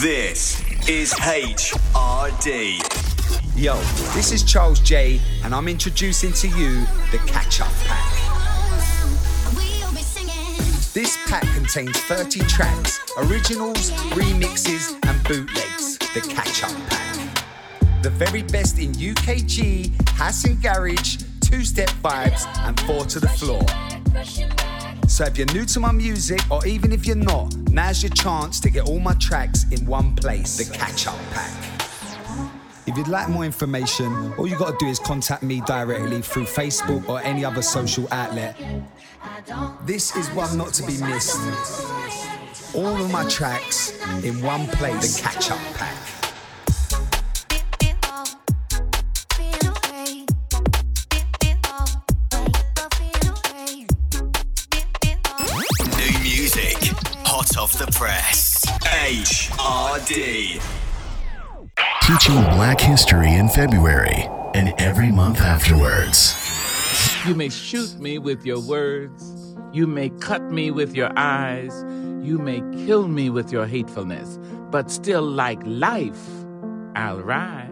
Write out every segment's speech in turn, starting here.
This is HRD. Yo, this is Charles J, and I'm introducing to you the Catch Up Pack. This pack contains 30 tracks, originals, remixes, and bootlegs. The Catch Up Pack. The very best in UKG, house and garage, two step vibes, and four to the floor. So if you're new to my music, or even if you're not, now's your chance to get all my tracks in one place. The Catch Up Pack. If you'd like more information, all you gotta do is contact me directly through Facebook or any other social outlet. This is one not to be missed. All of my tracks in one place. The Catch Up Pack. The press. HRD. Teaching Black History in February and every month afterwards. You may shoot me with your words. You may cut me with your eyes. You may kill me with your hatefulness. But still, like life, I'll rise.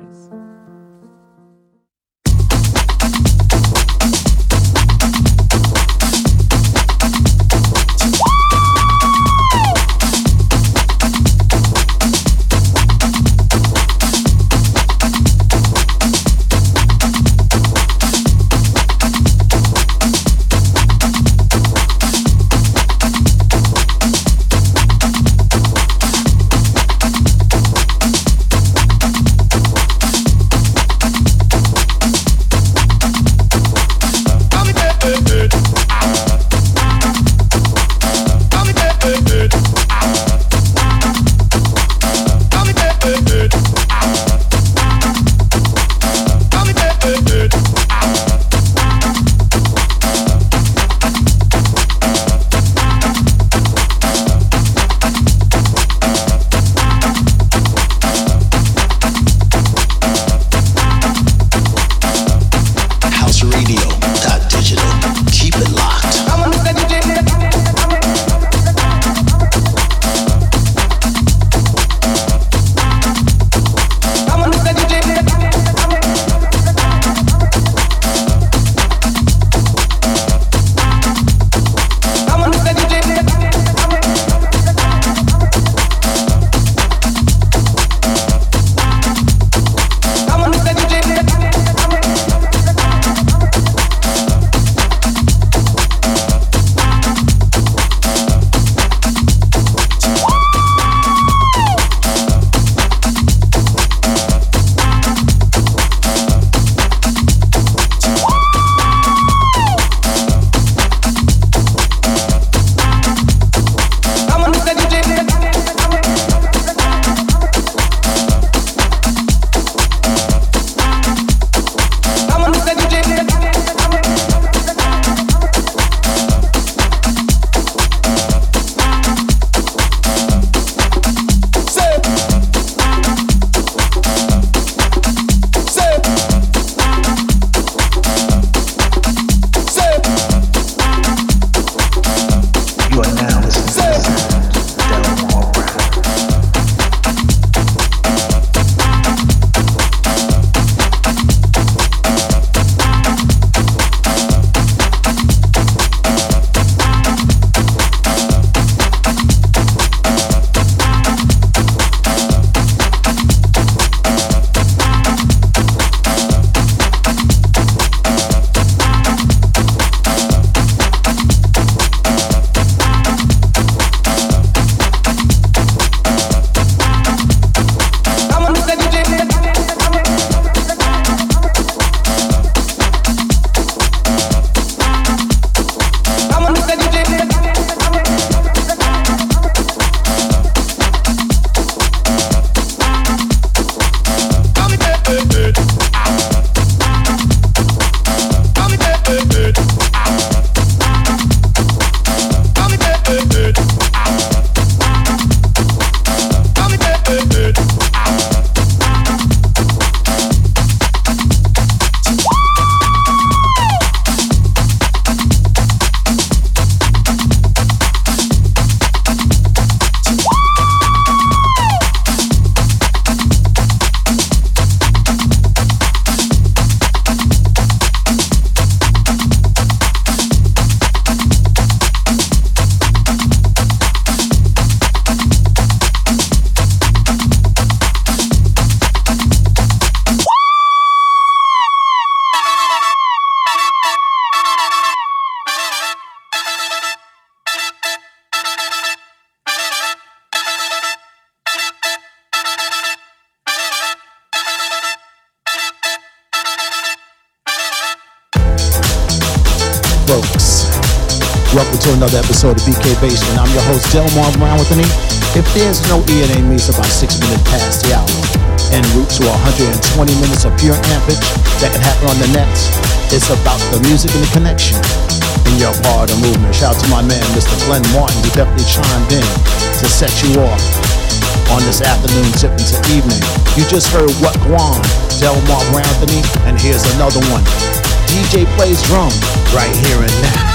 Episode of BK Basement. I'm your host, Delmar Brown with an E. If there's no E, it me. It's about six minutes past the hour. En route to 120 minutes of pure ampage that can happen on the net. It's about the music and the connection. And you're part of the movement. Shout out to my man, Mr. Glenn Martin, who definitely chimed in to set you off on this afternoon tip into evening. You just heard What Guan, Delmar Anthony, and here's another one. DJ plays drum right here and now.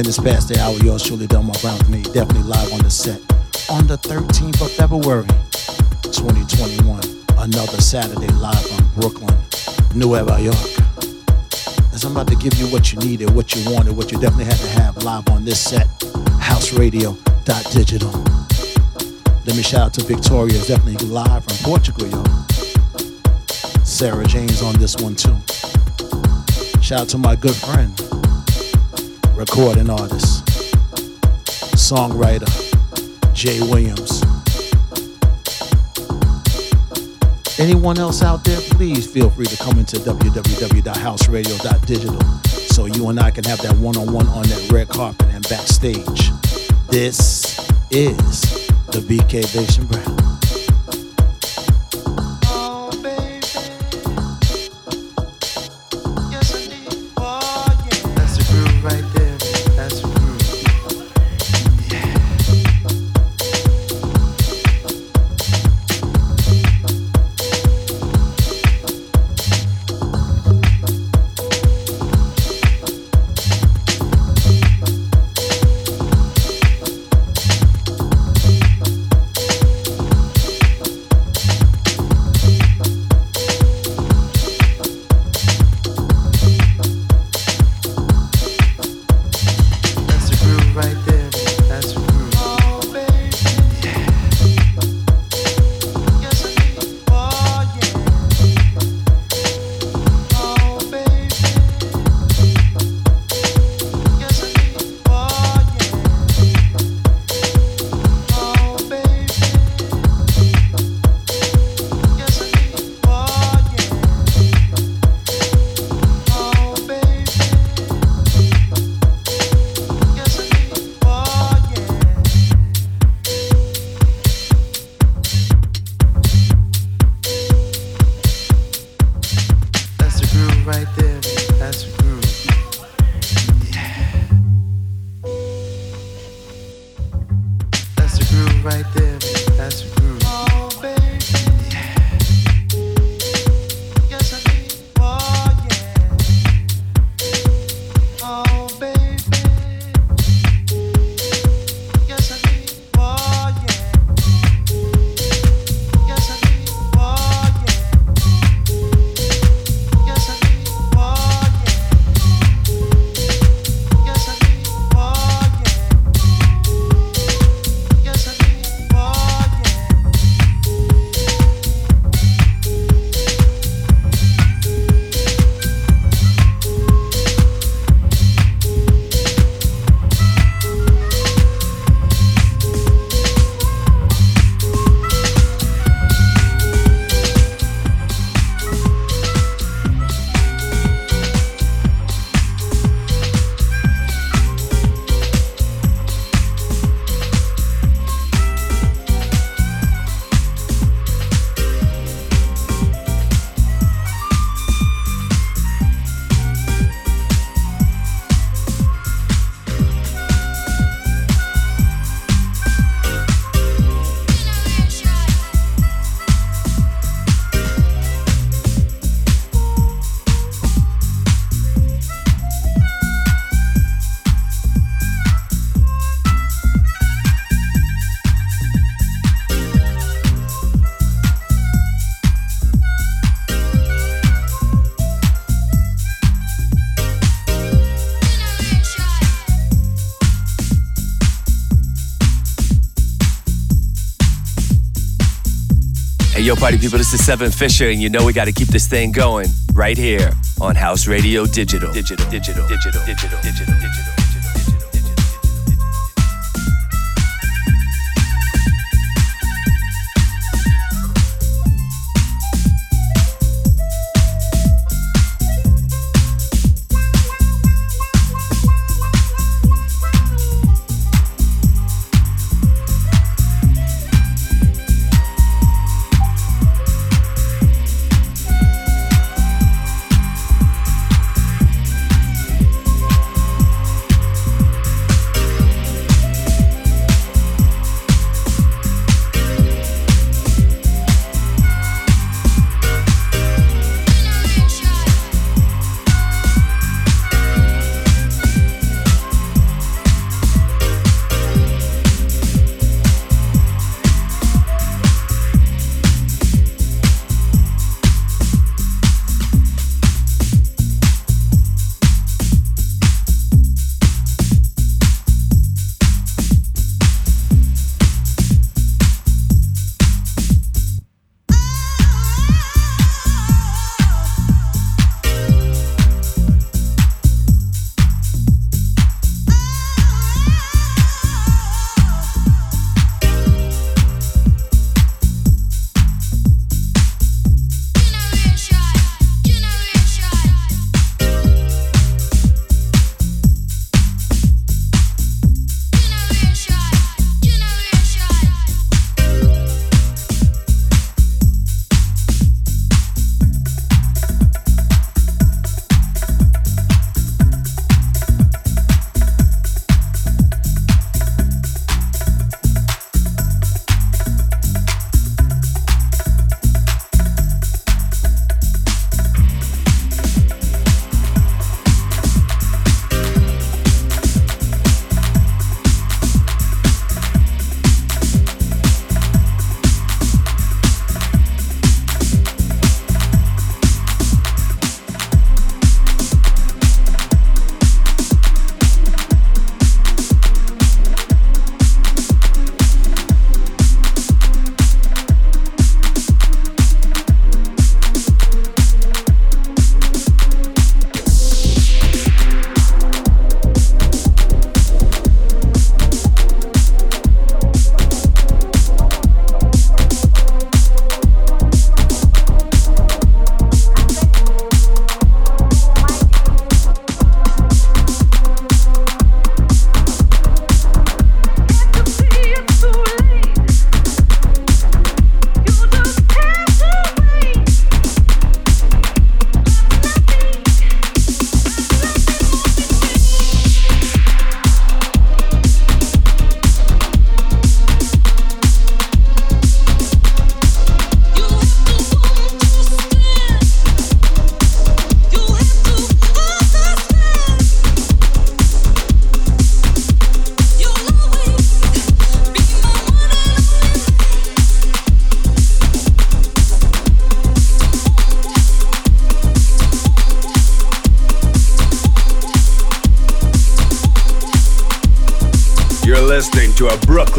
Minutes past the hour, yours truly, Delmar Brown me. Definitely live on the set on the 13th of February, 2021. Another Saturday live from Brooklyn, Nueva York. As I'm about to give you what you needed, what you wanted, what you definitely had to have live on this set, House Radio Digital. Let me shout out to Victoria, definitely live from Portugal, yo. Sarah James on this one too. Shout out to my good friend, recording artist, songwriter, Jay Williams. Anyone else out there, please feel free to come into www.houseradio.digital so you and I can have that one on one on that red carpet and backstage. This is the BK Basement Brown. Yo, party people, this is Seven Fisher, and you know we got to keep this thing going right here on House Radio Digital. Digital, digital, digital, digital, digital,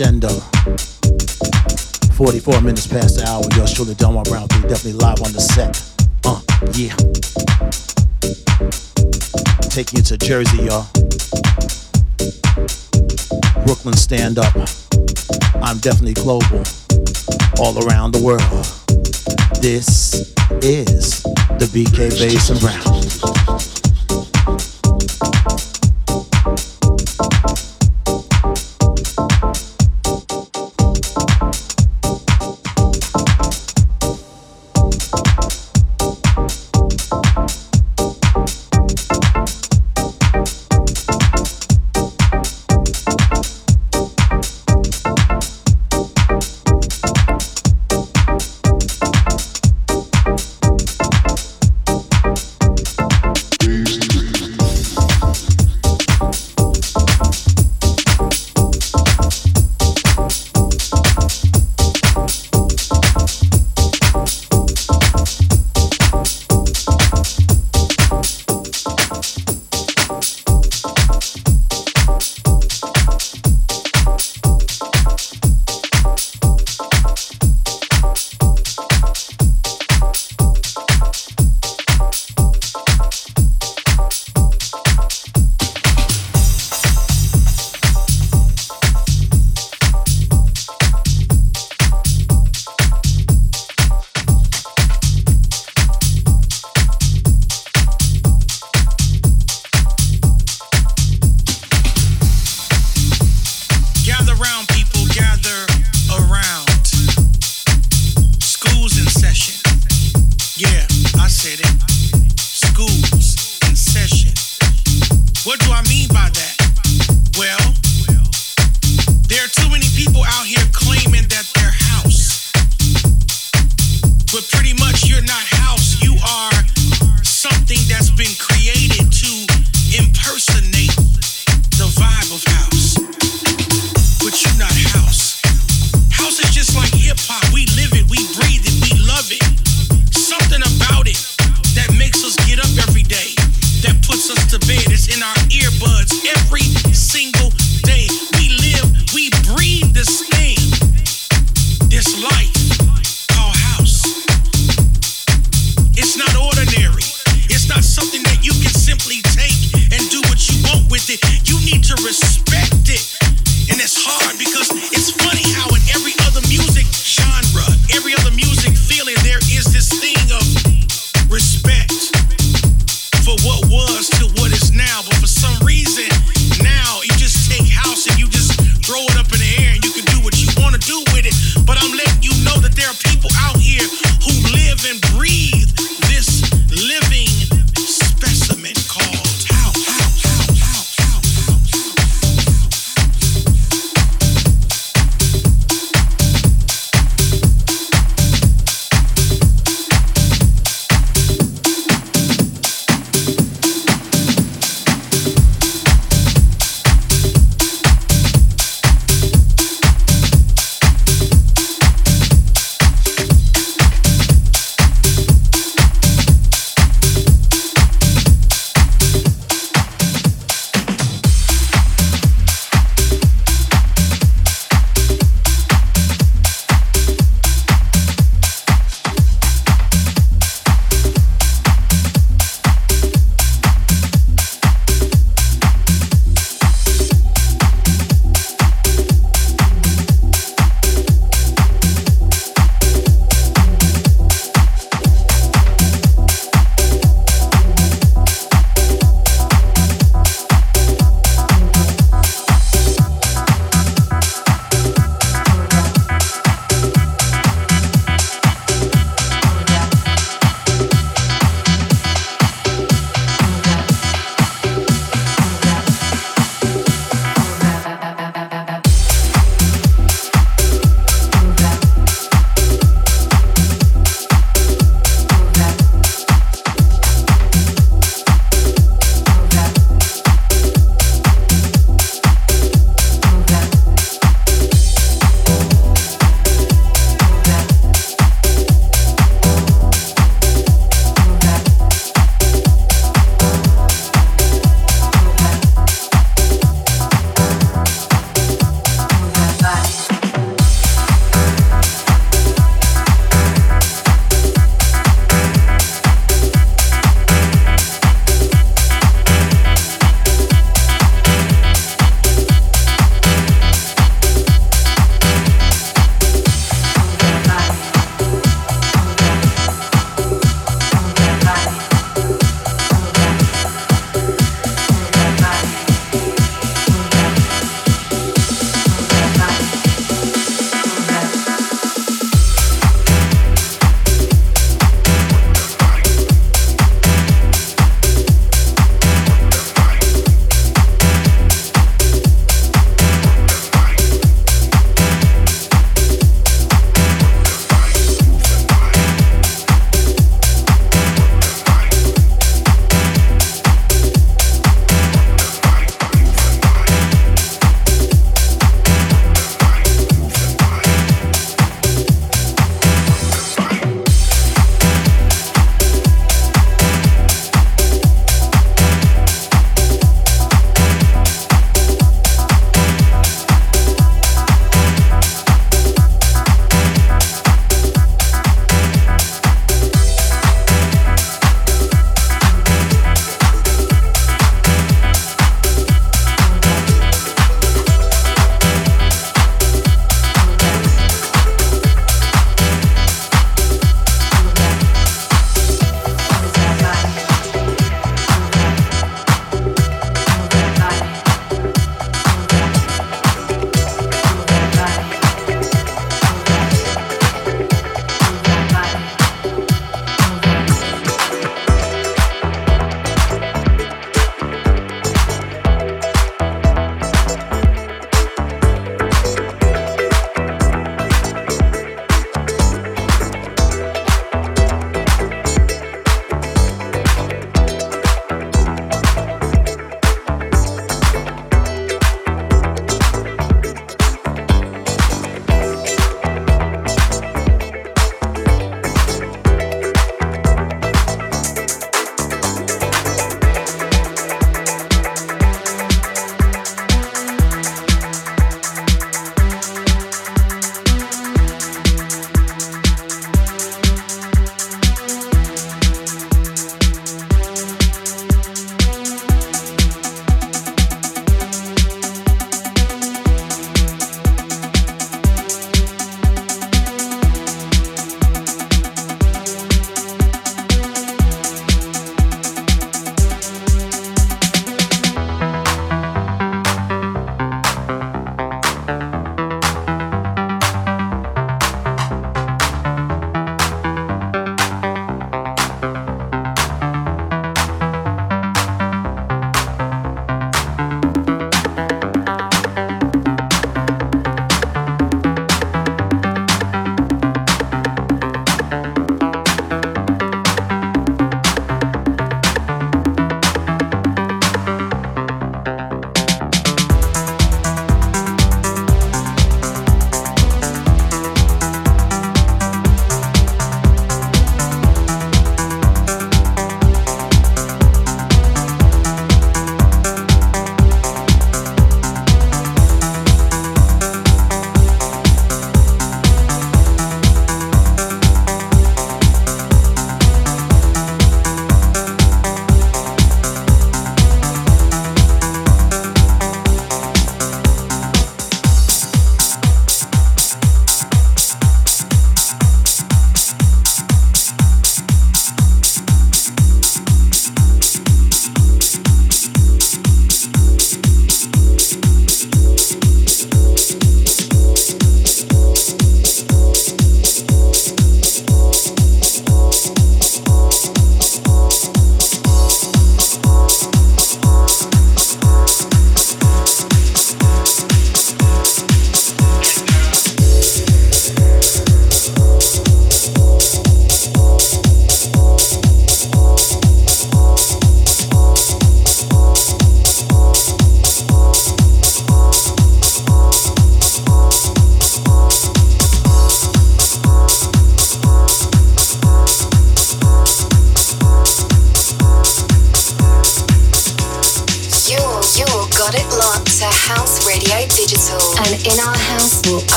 Crescendo. 44 minutes past the hour. Yours truly, Delmar Brown 3, definitely live on the set. Uh, yeah. Taking you to Jersey, y'all. Brooklyn, stand up. I'm definitely global. All around the world. This is the BK Bass and Brown.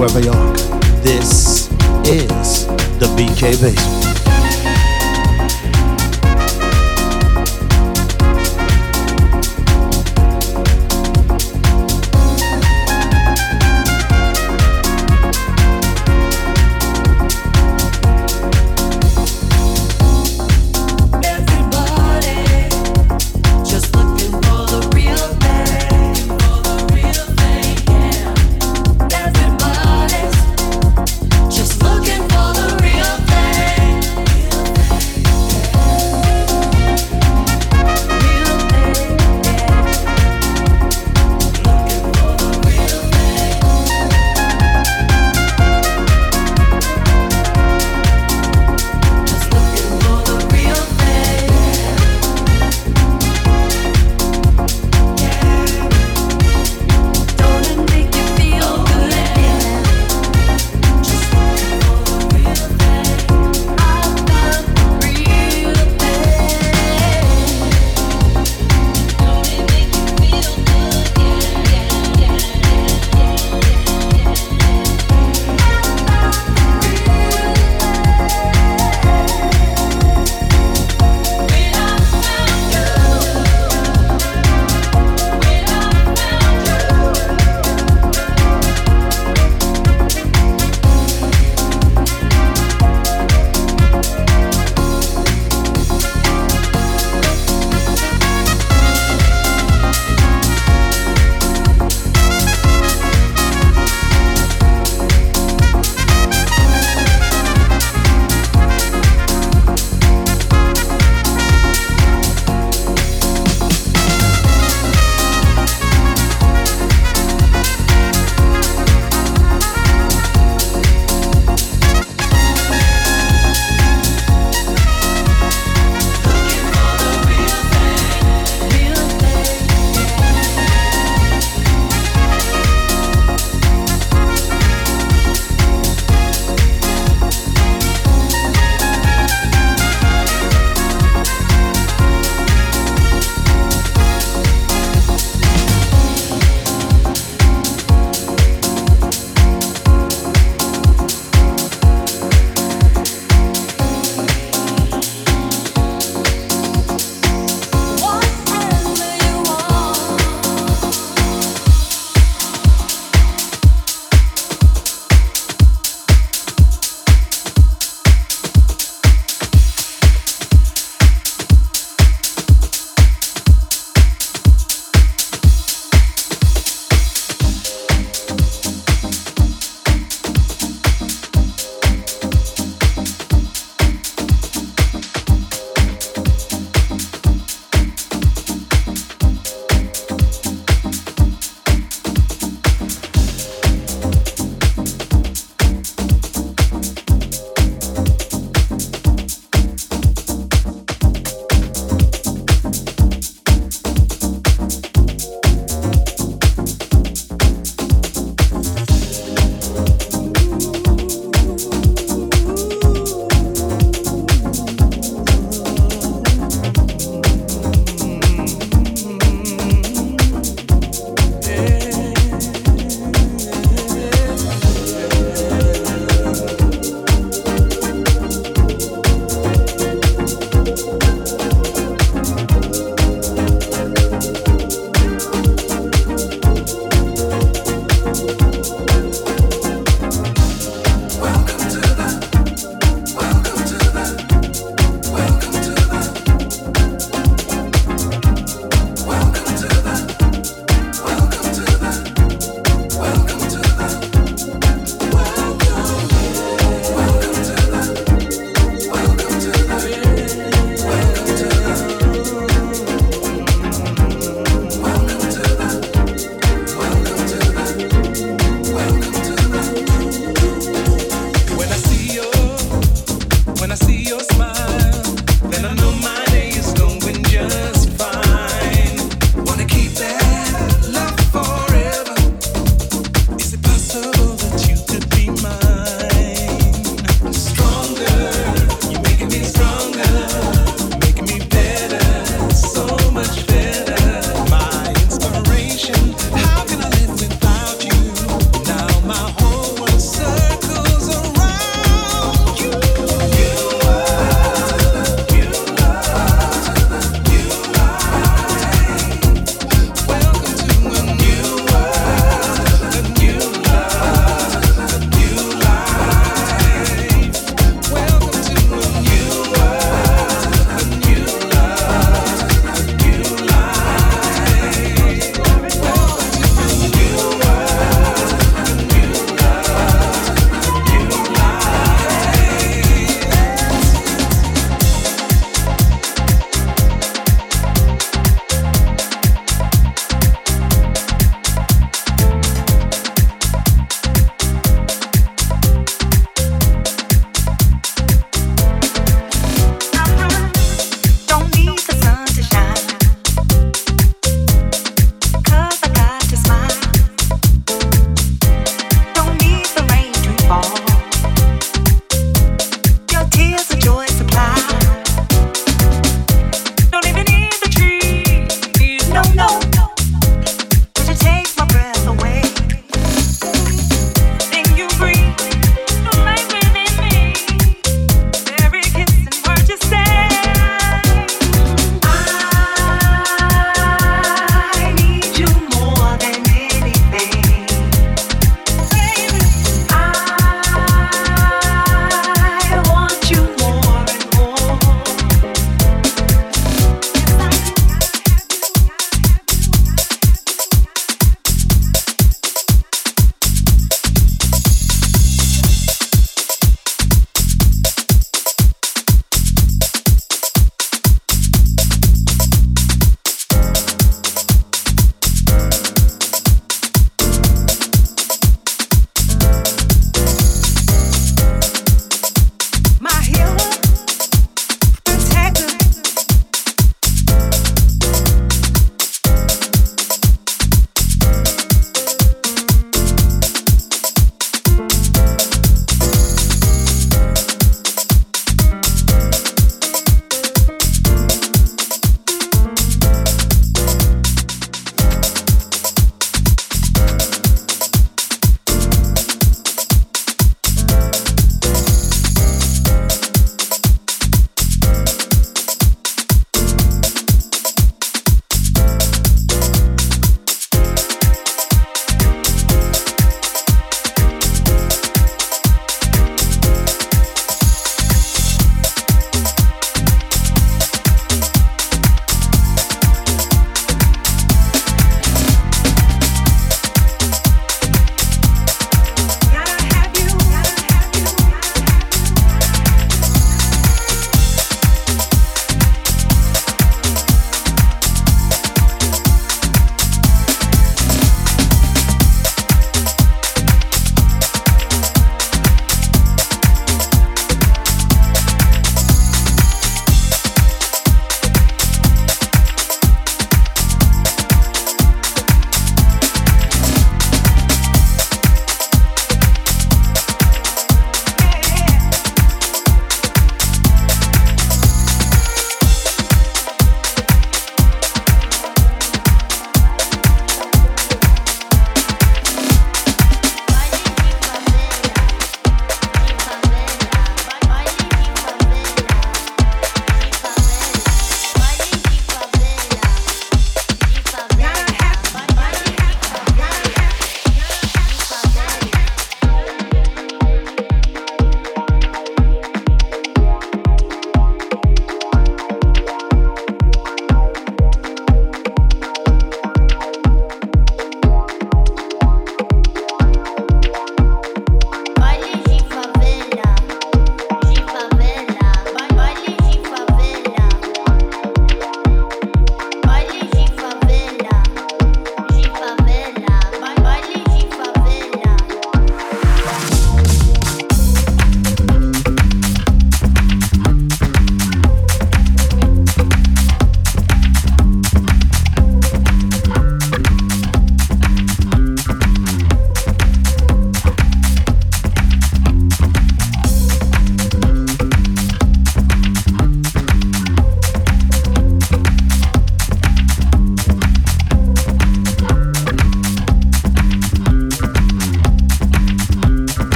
From Brooklyn, are. This is the BK Basement.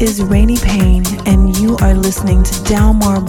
Is Rainy Payne, and you are listening to Delmar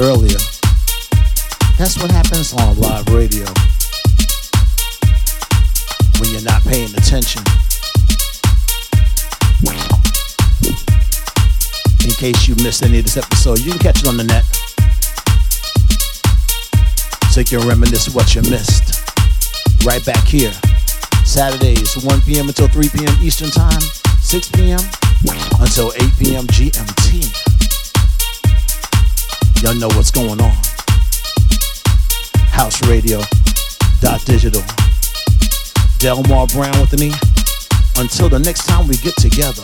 earlier. Anthony. Until the next time we get together,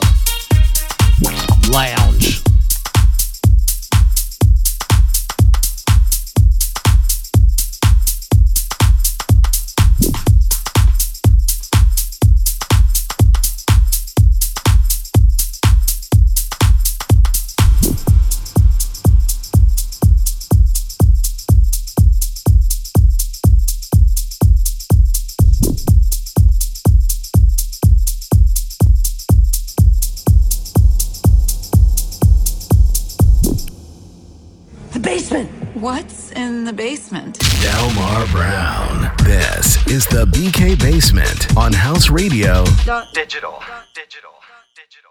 houseradio.digital. Digital. Digital.